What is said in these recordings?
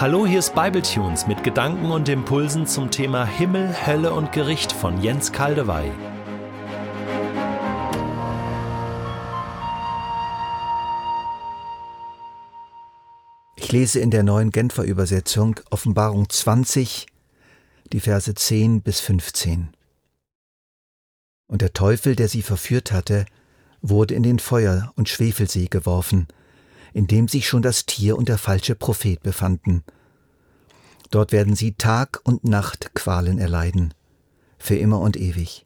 Hallo, hier ist Bibletunes mit Gedanken und Impulsen zum Thema Himmel, Hölle und Gericht von Jens Kaldewey. Ich lese in der neuen Genfer Übersetzung Offenbarung 20, die Verse 10 bis 15. Und der Teufel, der sie verführt hatte, wurde in den Feuer- und Schwefelsee geworfen, in dem sich schon das Tier und der falsche Prophet befanden. Dort werden sie Tag und Nacht Qualen erleiden, für immer und ewig.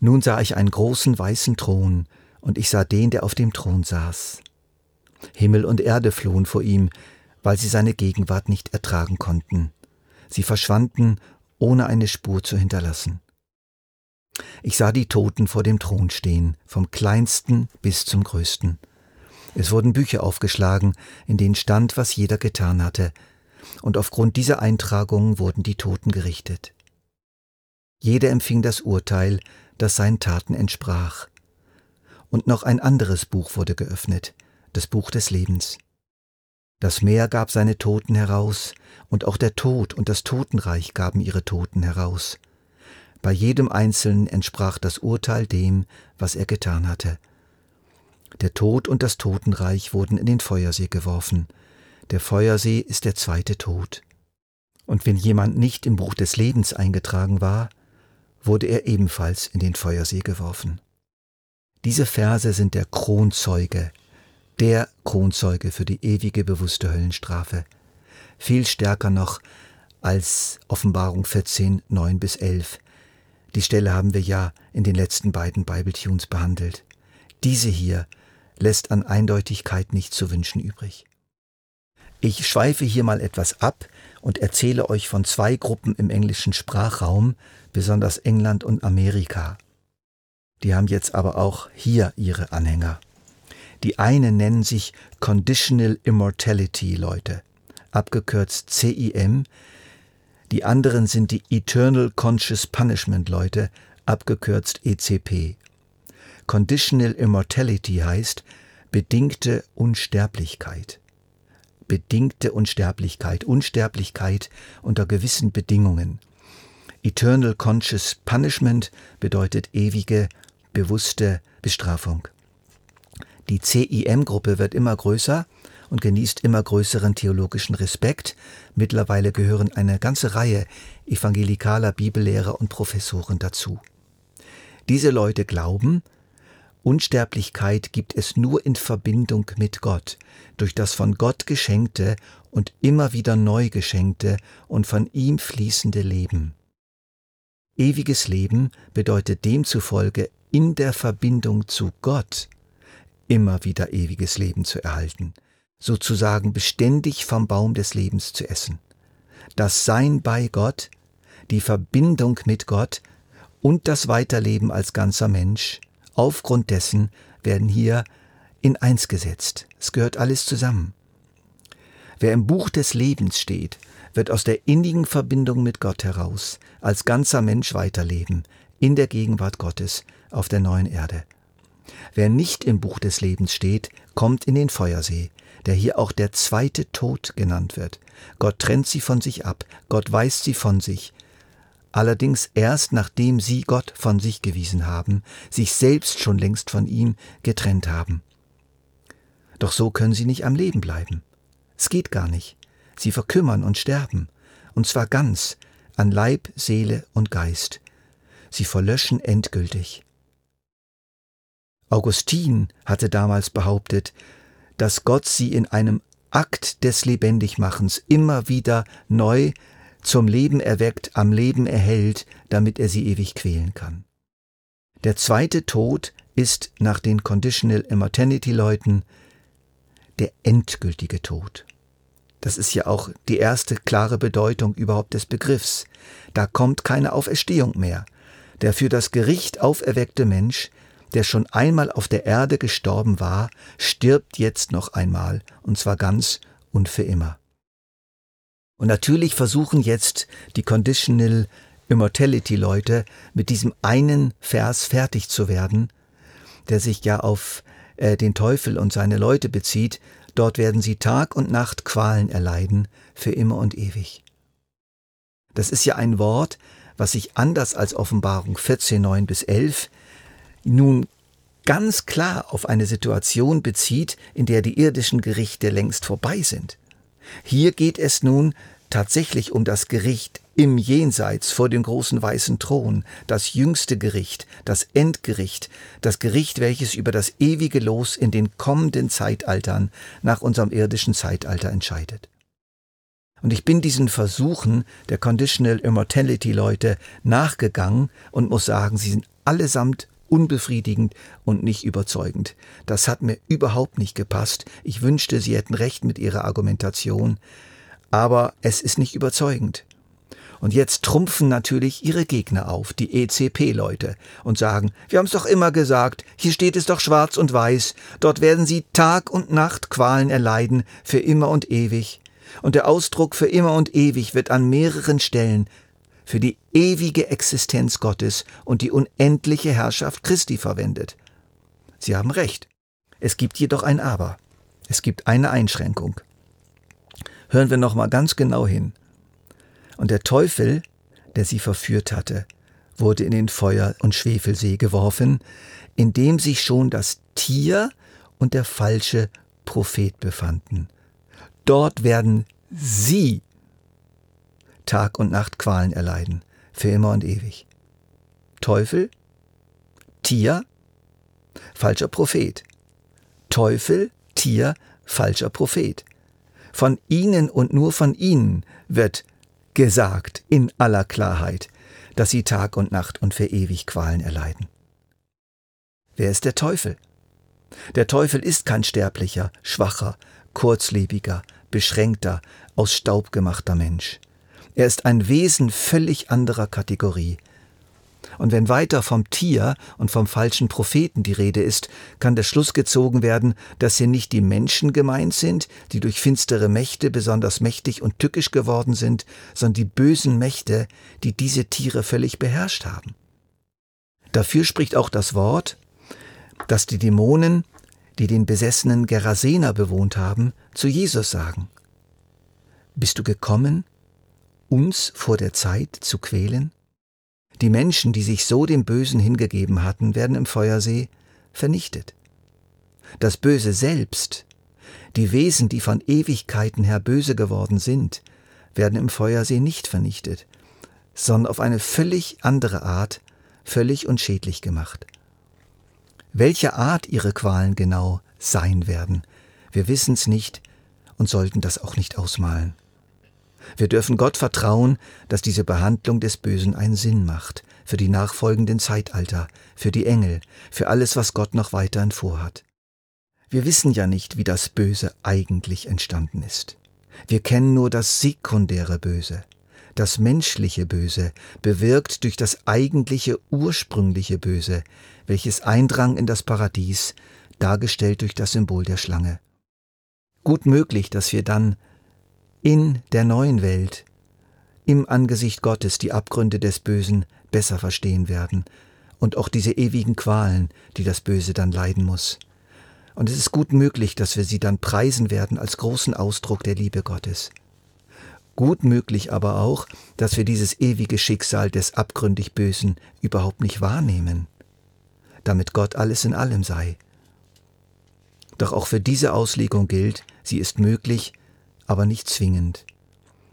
Nun sah ich einen großen weißen Thron, und ich sah den, der auf dem Thron saß. Himmel und Erde flohen vor ihm, weil sie seine Gegenwart nicht ertragen konnten. Sie verschwanden, ohne eine Spur zu hinterlassen. Ich sah die Toten vor dem Thron stehen, vom kleinsten bis zum größten. Es wurden Bücher aufgeschlagen, in denen stand, was jeder getan hatte, und aufgrund dieser Eintragungen wurden die Toten gerichtet. Jeder empfing das Urteil, das seinen Taten entsprach. Und noch ein anderes Buch wurde geöffnet, das Buch des Lebens. Das Meer gab seine Toten heraus, und auch der Tod und das Totenreich gaben ihre Toten heraus. Bei jedem Einzelnen entsprach das Urteil dem, was er getan hatte. Der Tod und das Totenreich wurden in den Feuersee geworfen. Der Feuersee ist der zweite Tod. Und wenn jemand nicht im Buch des Lebens eingetragen war, wurde er ebenfalls in den Feuersee geworfen. Diese Verse sind der Kronzeuge, der Kronzeuge für die ewige bewusste Höllenstrafe. Viel stärker noch als Offenbarung 14, 9 bis 11. Die Stelle haben wir ja in den letzten beiden Bible Tunes behandelt. Diese hier lässt an Eindeutigkeit nicht zu wünschen übrig. Ich schweife hier mal etwas ab und erzähle euch von zwei Gruppen im englischen Sprachraum, besonders England und Amerika. Die haben jetzt aber auch hier ihre Anhänger. Die einen nennen sich Conditional Immortality Leute, abgekürzt CIM, die anderen sind die Eternal Conscious Punishment Leute, abgekürzt ECP. Conditional Immortality heißt bedingte Unsterblichkeit. Bedingte Unsterblichkeit, Unsterblichkeit unter gewissen Bedingungen. Eternal Conscious Punishment bedeutet ewige, bewusste Bestrafung. Die CIM-Gruppe wird immer größer und genießt immer größeren theologischen Respekt. Mittlerweile gehören eine ganze Reihe evangelikaler Bibellehrer und Professoren dazu. Diese Leute glauben, Unsterblichkeit gibt es nur in Verbindung mit Gott, durch das von Gott geschenkte und immer wieder neu geschenkte und von ihm fließende Leben. Ewiges Leben bedeutet demzufolge in der Verbindung zu Gott immer wieder ewiges Leben zu erhalten, sozusagen beständig vom Baum des Lebens zu essen. Das Sein bei Gott, die Verbindung mit Gott und das Weiterleben als ganzer Mensch Aufgrund dessen werden hier in eins gesetzt. Es gehört alles zusammen. Wer im Buch des Lebens steht, wird aus der innigen Verbindung mit Gott heraus als ganzer Mensch weiterleben, in der Gegenwart Gottes auf der neuen Erde. Wer nicht im Buch des Lebens steht, kommt in den Feuersee, der hier auch der zweite Tod genannt wird. Gott trennt sie von sich ab, Gott weist sie von sich, allerdings erst nachdem sie Gott von sich gewiesen haben, sich selbst schon längst von ihm getrennt haben. Doch so können sie nicht am Leben bleiben. Es geht gar nicht. Sie verkümmern und sterben, und zwar ganz, an Leib, Seele und Geist. Sie verlöschen endgültig. Augustin hatte damals behauptet, dass Gott sie in einem Akt des Lebendigmachens immer wieder neu zum Leben erweckt, am Leben erhält, damit er sie ewig quälen kann. Der zweite Tod ist nach den Conditional Immortality Leuten der endgültige Tod. Das ist ja auch die erste klare Bedeutung überhaupt des Begriffs. Da kommt keine Auferstehung mehr. Der für das Gericht auferweckte Mensch, der schon einmal auf der Erde gestorben war, stirbt jetzt noch einmal, und zwar ganz und für immer. Und natürlich versuchen jetzt die Conditional Immortality Leute mit diesem einen Vers fertig zu werden, der sich ja auf äh, den Teufel und seine Leute bezieht, Dort werden sie Tag und Nacht Qualen erleiden, für immer und ewig. Das ist ja ein Wort, was sich anders als Offenbarung 14, 9 bis 11 nun ganz klar auf eine Situation bezieht, in der die irdischen Gerichte längst vorbei sind. Hier geht es nun tatsächlich um das Gericht im Jenseits vor dem großen weißen Thron, das jüngste Gericht, das Endgericht, das Gericht, welches über das ewige Los in den kommenden Zeitaltern nach unserem irdischen Zeitalter entscheidet. Und ich bin diesen Versuchen der Conditional Immortality Leute nachgegangen und muss sagen, sie sind allesamt unbefriedigend und nicht überzeugend. Das hat mir überhaupt nicht gepasst. Ich wünschte, Sie hätten recht mit Ihrer Argumentation, aber es ist nicht überzeugend. Und jetzt trumpfen natürlich ihre Gegner auf, die ECP-Leute, und sagen, wir haben es doch immer gesagt, hier steht es doch schwarz und weiß, dort werden sie Tag und Nacht Qualen erleiden, für immer und ewig. Und der Ausdruck für immer und ewig wird an mehreren Stellen für die ewige Existenz Gottes und die unendliche Herrschaft Christi verwendet. Sie haben recht. Es gibt jedoch ein Aber. Es gibt eine Einschränkung. Hören wir noch mal ganz genau hin. Und der Teufel, der sie verführt hatte, wurde in den Feuer- und Schwefelsee geworfen, in dem sich schon das Tier und der falsche Prophet befanden. Dort werden sie Tag und Nacht Qualen erleiden, für immer und ewig. Teufel, Tier, falscher Prophet. Teufel, Tier, falscher Prophet. Von ihnen und nur von ihnen wird gesagt in aller Klarheit, dass sie Tag und Nacht und für ewig Qualen erleiden. Wer ist der Teufel? Der Teufel ist kein sterblicher, schwacher, kurzlebiger, beschränkter, aus Staub gemachter Mensch. Er ist ein Wesen völlig anderer Kategorie. Und wenn weiter vom Tier und vom falschen Propheten die Rede ist, kann der Schluss gezogen werden, dass hier nicht die Menschen gemeint sind, die durch finstere Mächte besonders mächtig und tückisch geworden sind, sondern die bösen Mächte, die diese Tiere völlig beherrscht haben. Dafür spricht auch das Wort, dass die Dämonen, die den besessenen Gerasener bewohnt haben, zu Jesus sagen. Bist du gekommen, uns vor der Zeit zu quälen? Die Menschen, die sich so dem Bösen hingegeben hatten, werden im Feuersee vernichtet. Das Böse selbst, die Wesen, die von Ewigkeiten her böse geworden sind, werden im Feuersee nicht vernichtet, sondern auf eine völlig andere Art völlig unschädlich gemacht. Welche Art ihre Qualen genau sein werden, wir wissen's nicht und sollten das auch nicht ausmalen. Wir dürfen Gott vertrauen, dass diese Behandlung des Bösen einen Sinn macht, für die nachfolgenden Zeitalter, für die Engel, für alles, was Gott noch weiterhin vorhat. Wir wissen ja nicht, wie das Böse eigentlich entstanden ist. Wir kennen nur das sekundäre Böse, das menschliche Böse, bewirkt durch das eigentliche ursprüngliche Böse, welches eindrang in das Paradies, dargestellt durch das Symbol der Schlange. Gut möglich, dass wir dann in der neuen Welt, im Angesicht Gottes die Abgründe des Bösen besser verstehen werden und auch diese ewigen Qualen, die das Böse dann leiden muss. Und es ist gut möglich, dass wir sie dann preisen werden als großen Ausdruck der Liebe Gottes. Gut möglich aber auch, dass wir dieses ewige Schicksal des abgründig Bösen überhaupt nicht wahrnehmen, damit Gott alles in allem sei. Doch auch für diese Auslegung gilt, sie ist möglich, aber nicht zwingend.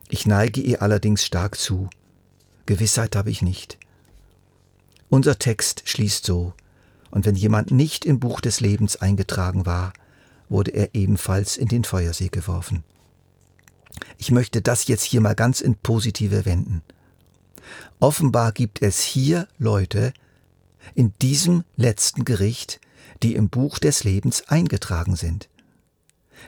Ich neige ihr allerdings stark zu. Gewissheit habe ich nicht. Unser Text schließt so, und wenn jemand nicht im Buch des Lebens eingetragen war, wurde er ebenfalls in den Feuersee geworfen. Ich möchte das jetzt hier mal ganz in positive wenden. Offenbar gibt es hier Leute in diesem letzten Gericht, die im Buch des Lebens eingetragen sind.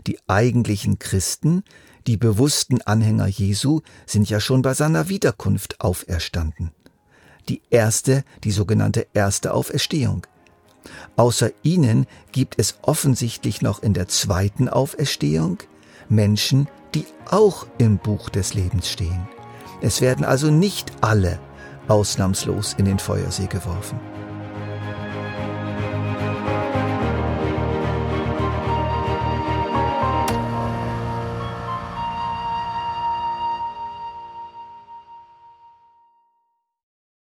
Die eigentlichen Christen, die bewussten Anhänger Jesu, sind ja schon bei seiner Wiederkunft auferstanden. Die erste, die sogenannte erste Auferstehung. Außer ihnen gibt es offensichtlich noch in der zweiten Auferstehung Menschen, die auch im Buch des Lebens stehen. Es werden also nicht alle ausnahmslos in den Feuersee geworfen.